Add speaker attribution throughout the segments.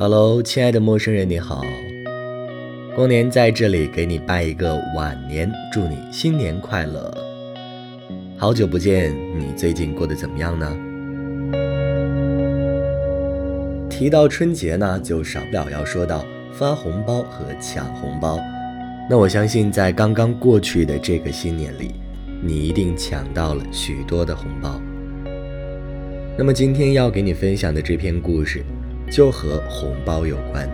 Speaker 1: Hello，亲爱的陌生人，你好。光年在这里给你拜一个晚年，祝你新年快乐。好久不见，你最近过得怎么样呢？提到春节呢，就少不了要说到发红包和抢红包。那我相信，在刚刚过去的这个新年里，你一定抢到了许多的红包。那么今天要给你分享的这篇故事，就和红包有关。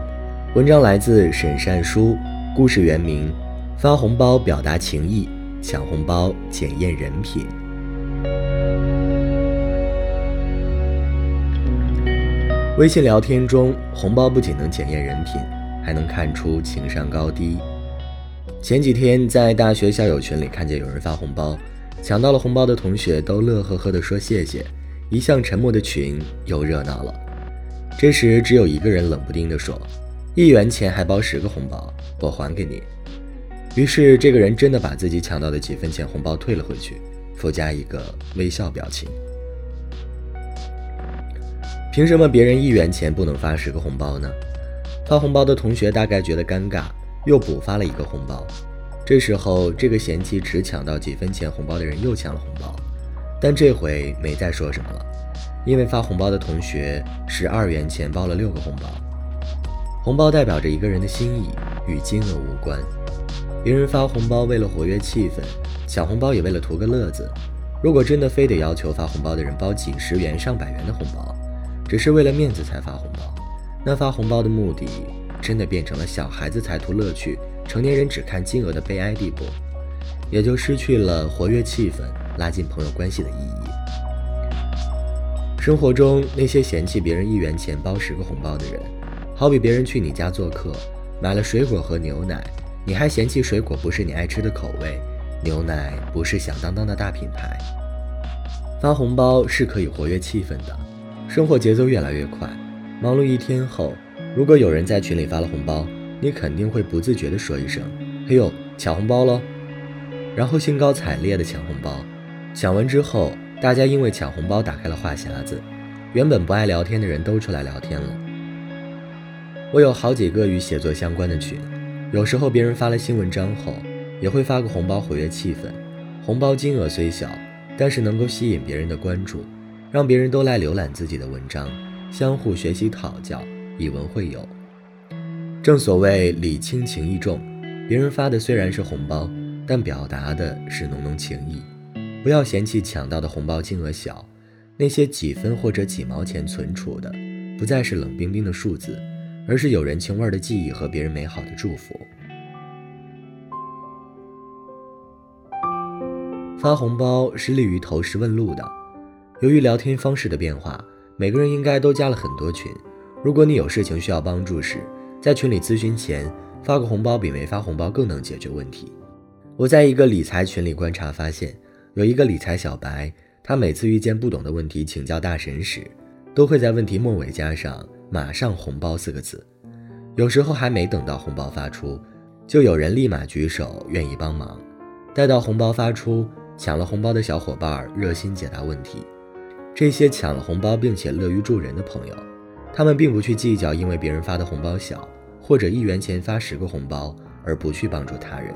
Speaker 1: 文章来自沈善书，故事原名：发红包表达情谊，抢红包检验人品。微信聊天中，红包不仅能检验人品，还能看出情商高低。前几天在大学校友群里看见有人发红包，抢到了红包的同学都乐呵呵地说谢谢。一向沉默的群又热闹了。这时，只有一个人冷不丁地说：“一元钱还包十个红包，我还给你。”于是，这个人真的把自己抢到的几分钱红包退了回去，附加一个微笑表情。凭什么别人一元钱不能发十个红包呢？发红包的同学大概觉得尴尬，又补发了一个红包。这时候，这个嫌弃只抢到几分钱红包的人又抢了红包。但这回没再说什么了，因为发红包的同学十二元钱包了六个红包。红包代表着一个人的心意，与金额无关。别人发红包为了活跃气氛，抢红包也为了图个乐子。如果真的非得要求发红包的人包几十元、上百元的红包，只是为了面子才发红包，那发红包的目的真的变成了小孩子才图乐趣，成年人只看金额的悲哀地步，也就失去了活跃气氛。拉近朋友关系的意义。生活中那些嫌弃别人一元钱包十个红包的人，好比别人去你家做客，买了水果和牛奶，你还嫌弃水果不是你爱吃的口味，牛奶不是响当当的大品牌。发红包是可以活跃气氛的，生活节奏越来越快，忙碌一天后，如果有人在群里发了红包，你肯定会不自觉地说一声：“嘿呦，抢红包喽！”然后兴高采烈地抢红包。抢完之后，大家因为抢红包打开了话匣子，原本不爱聊天的人都出来聊天了。我有好几个与写作相关的群，有时候别人发了新文章后，也会发个红包活跃气氛。红包金额虽小，但是能够吸引别人的关注，让别人都来浏览自己的文章，相互学习讨教，以文会友。正所谓礼轻情意重，别人发的虽然是红包，但表达的是浓浓情谊。不要嫌弃抢到的红包金额小，那些几分或者几毛钱存储的，不再是冷冰冰的数字，而是有人情味的记忆和别人美好的祝福。发红包是利于投石问路的。由于聊天方式的变化，每个人应该都加了很多群。如果你有事情需要帮助时，在群里咨询前发个红包，比没发红包更能解决问题。我在一个理财群里观察发现。有一个理财小白，他每次遇见不懂的问题请教大神时，都会在问题末尾加上“马上红包”四个字。有时候还没等到红包发出，就有人立马举手愿意帮忙。待到红包发出，抢了红包的小伙伴热心解答问题。这些抢了红包并且乐于助人的朋友，他们并不去计较因为别人发的红包小，或者一元钱发十个红包而不去帮助他人。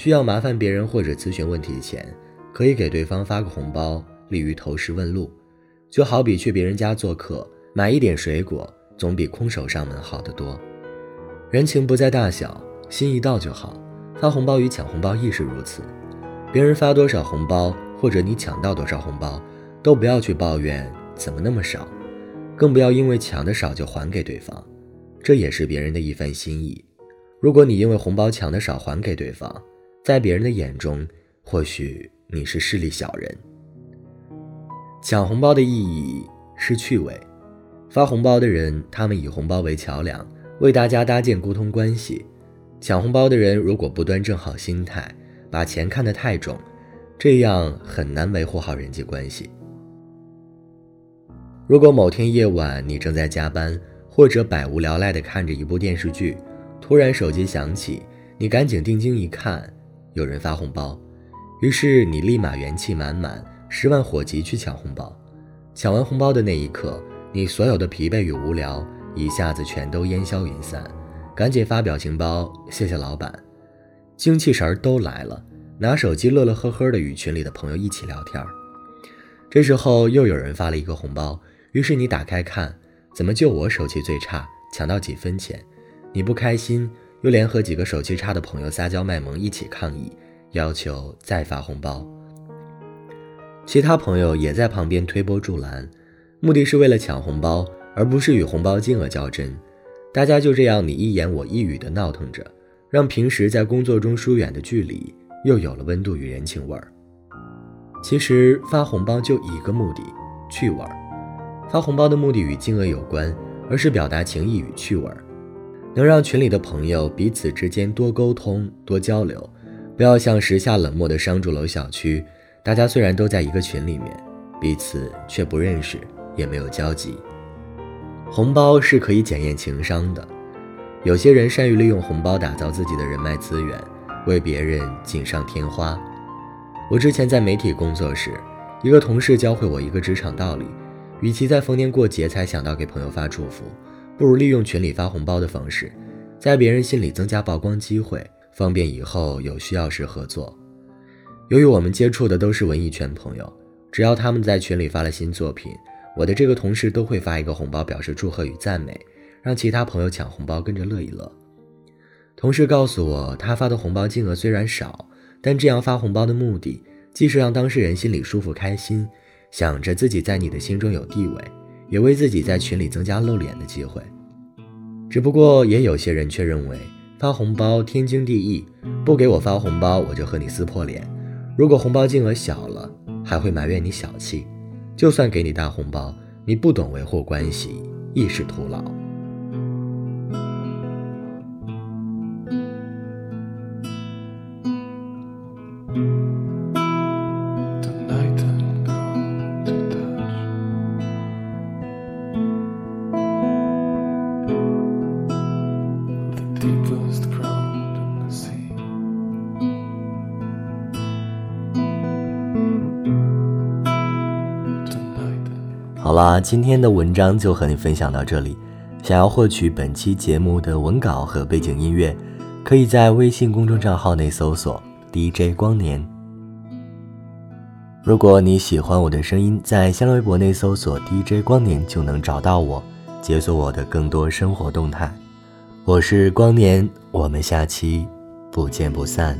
Speaker 1: 需要麻烦别人或者咨询问题前，可以给对方发个红包，利于投石问路。就好比去别人家做客，买一点水果，总比空手上门好得多。人情不在大小，心意到就好。发红包与抢红包亦是如此。别人发多少红包，或者你抢到多少红包，都不要去抱怨怎么那么少，更不要因为抢的少就还给对方，这也是别人的一番心意。如果你因为红包抢的少还给对方，在别人的眼中，或许你是势利小人。抢红包的意义是趣味，发红包的人，他们以红包为桥梁，为大家搭建沟通关系。抢红包的人如果不端正好心态，把钱看得太重，这样很难维护好人际关系。如果某天夜晚你正在加班，或者百无聊赖地看着一部电视剧，突然手机响起，你赶紧定睛一看。有人发红包，于是你立马元气满满，十万火急去抢红包。抢完红包的那一刻，你所有的疲惫与无聊一下子全都烟消云散，赶紧发表情包，谢谢老板。精气神儿都来了，拿手机乐乐呵呵的与群里的朋友一起聊天。这时候又有人发了一个红包，于是你打开看，怎么就我手气最差，抢到几分钱？你不开心，又联合几个手气差的朋友撒娇卖萌，一起抗议，要求再发红包。其他朋友也在旁边推波助澜，目的是为了抢红包，而不是与红包金额较真。大家就这样你一言我一语的闹腾着，让平时在工作中疏远的距离又有了温度与人情味儿。其实发红包就一个目的，趣味儿。发红包的目的与金额有关，而是表达情谊与趣味儿，能让群里的朋友彼此之间多沟通、多交流，不要像时下冷漠的商住楼小区，大家虽然都在一个群里面，彼此却不认识，也没有交集。红包是可以检验情商的，有些人善于利用红包打造自己的人脉资源，为别人锦上添花。我之前在媒体工作时，一个同事教会我一个职场道理：，与其在逢年过节才想到给朋友发祝福，不如利用群里发红包的方式，在别人心里增加曝光机会，方便以后有需要时合作。由于我们接触的都是文艺圈朋友，只要他们在群里发了新作品，我的这个同事都会发一个红包表示祝贺与赞美，让其他朋友抢红包跟着乐一乐。同事告诉我，他发的红包金额虽然少。但这样发红包的目的，既是让当事人心里舒服开心，想着自己在你的心中有地位，也为自己在群里增加露脸的机会。只不过，也有些人却认为发红包天经地义，不给我发红包我就和你撕破脸。如果红包金额小了，还会埋怨你小气。就算给你大红包，你不懂维护关系，亦是徒劳。好啦，今天的文章就和你分享到这里。想要获取本期节目的文稿和背景音乐，可以在微信公众账号内搜索 “DJ 光年”。如果你喜欢我的声音，在新浪微博内搜索 “DJ 光年”就能找到我，解锁我的更多生活动态。我是光年，我们下期不见不散。